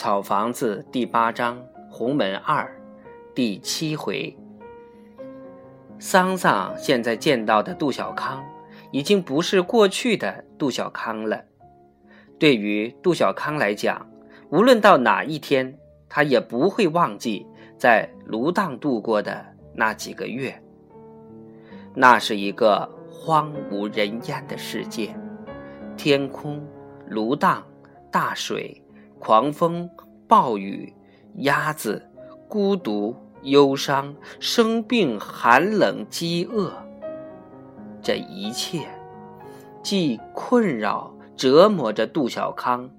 草房子第八章红门二第七回。桑桑现在见到的杜小康，已经不是过去的杜小康了。对于杜小康来讲，无论到哪一天，他也不会忘记在芦荡度过的那几个月。那是一个荒无人烟的世界，天空、芦荡、大水。狂风、暴雨、鸭子、孤独、忧伤、生病、寒冷、饥饿，这一切既困扰、折磨着杜小康，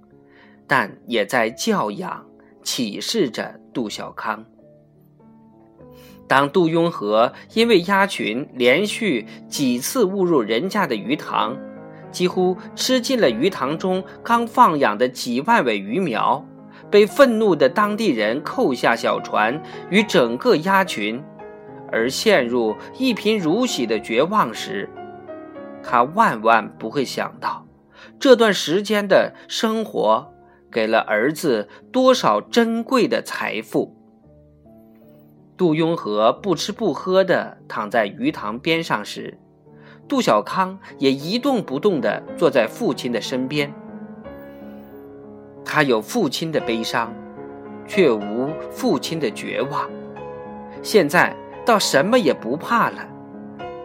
但也在教养、启示着杜小康。当杜雍和因为鸭群连续几次误入人家的鱼塘，几乎吃尽了鱼塘中刚放养的几万尾鱼苗，被愤怒的当地人扣下小船与整个鸭群，而陷入一贫如洗的绝望时，他万万不会想到，这段时间的生活给了儿子多少珍贵的财富。杜雍和不吃不喝地躺在鱼塘边上时。杜小康也一动不动地坐在父亲的身边。他有父亲的悲伤，却无父亲的绝望。现在倒什么也不怕了。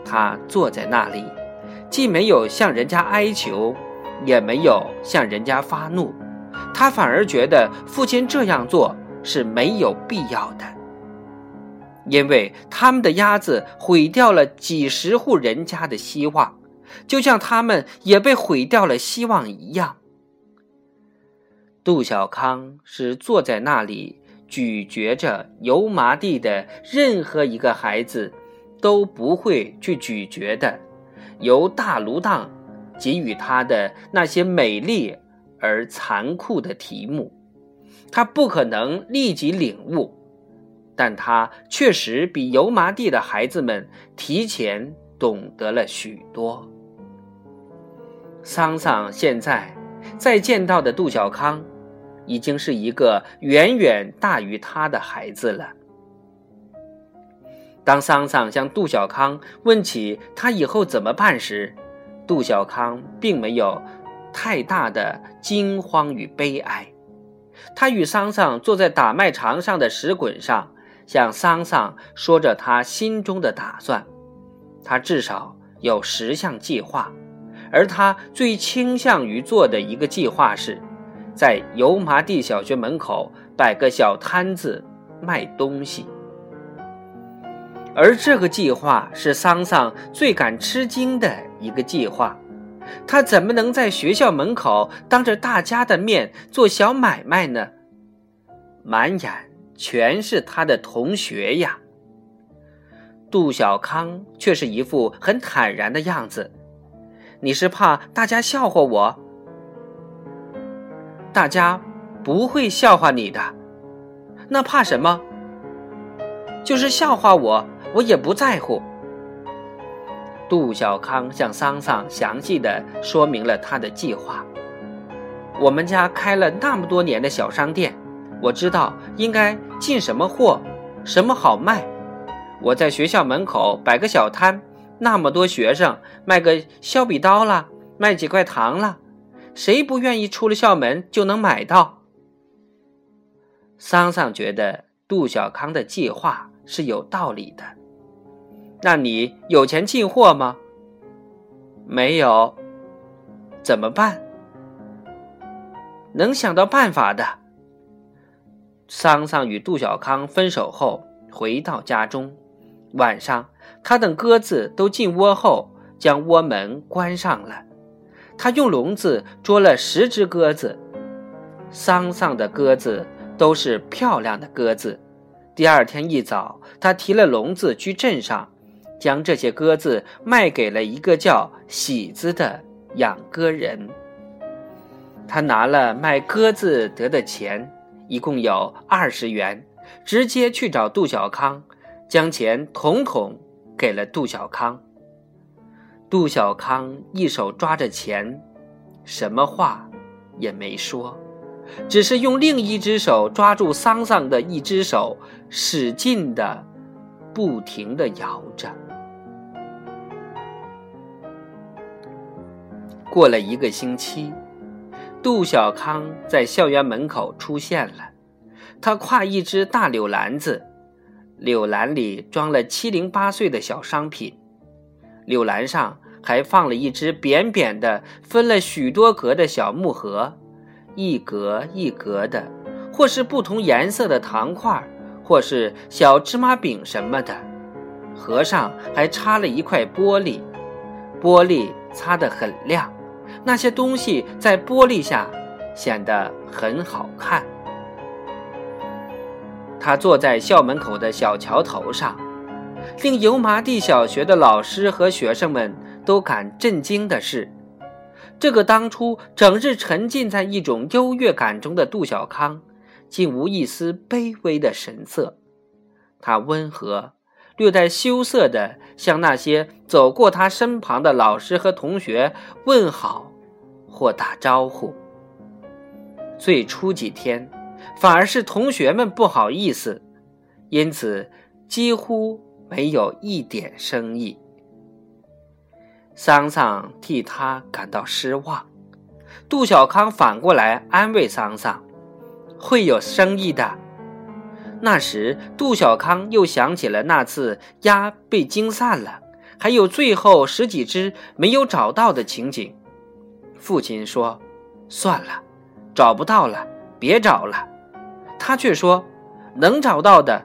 他坐在那里，既没有向人家哀求，也没有向人家发怒。他反而觉得父亲这样做是没有必要的。因为他们的鸭子毁掉了几十户人家的希望，就像他们也被毁掉了希望一样。杜小康是坐在那里咀嚼着油麻地的任何一个孩子都不会去咀嚼的，由大芦荡给予他的那些美丽而残酷的题目，他不可能立即领悟。但他确实比油麻地的孩子们提前懂得了许多。桑桑现在再见到的杜小康，已经是一个远远大于他的孩子了。当桑桑向杜小康问起他以后怎么办时，杜小康并没有太大的惊慌与悲哀。他与桑桑坐在打麦场上的石滚上。向桑桑说着他心中的打算，他至少有十项计划，而他最倾向于做的一个计划是，在油麻地小学门口摆个小摊子卖东西。而这个计划是桑桑最感吃惊的一个计划，他怎么能在学校门口当着大家的面做小买卖呢？满眼。全是他的同学呀。杜小康却是一副很坦然的样子。你是怕大家笑话我？大家不会笑话你的。那怕什么？就是笑话我，我也不在乎。杜小康向桑桑详细的说明了他的计划。我们家开了那么多年的小商店。我知道应该进什么货，什么好卖。我在学校门口摆个小摊，那么多学生，卖个削笔刀啦，卖几块糖啦，谁不愿意出了校门就能买到？桑桑觉得杜小康的计划是有道理的。那你有钱进货吗？没有，怎么办？能想到办法的。桑桑与杜小康分手后，回到家中。晚上，他等鸽子都进窝后，将窝门关上了。他用笼子捉了十只鸽子。桑桑的鸽子都是漂亮的鸽子。第二天一早，他提了笼子去镇上，将这些鸽子卖给了一个叫喜子的养鸽人。他拿了卖鸽子得的钱。一共有二十元，直接去找杜小康，将钱统统给了杜小康。杜小康一手抓着钱，什么话也没说，只是用另一只手抓住桑桑的一只手，使劲的、不停的摇着。过了一个星期，杜小康在校园门口出现了。他挎一只大柳篮子，柳篮里装了七零八碎的小商品，柳篮上还放了一只扁扁的、分了许多格的小木盒，一格一格的，或是不同颜色的糖块，或是小芝麻饼什么的。盒上还插了一块玻璃，玻璃擦得很亮，那些东西在玻璃下显得很好看。他坐在校门口的小桥头上，令油麻地小学的老师和学生们都感震惊的是，这个当初整日沉浸在一种优越感中的杜小康，竟无一丝卑微的神色。他温和、略带羞涩地向那些走过他身旁的老师和同学问好或打招呼。最初几天。反而是同学们不好意思，因此几乎没有一点生意。桑桑替他感到失望，杜小康反过来安慰桑桑：“会有生意的。”那时，杜小康又想起了那次鸭被惊散了，还有最后十几只没有找到的情景。父亲说：“算了，找不到了，别找了。”他却说：“能找到的。”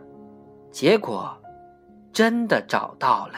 结果，真的找到了。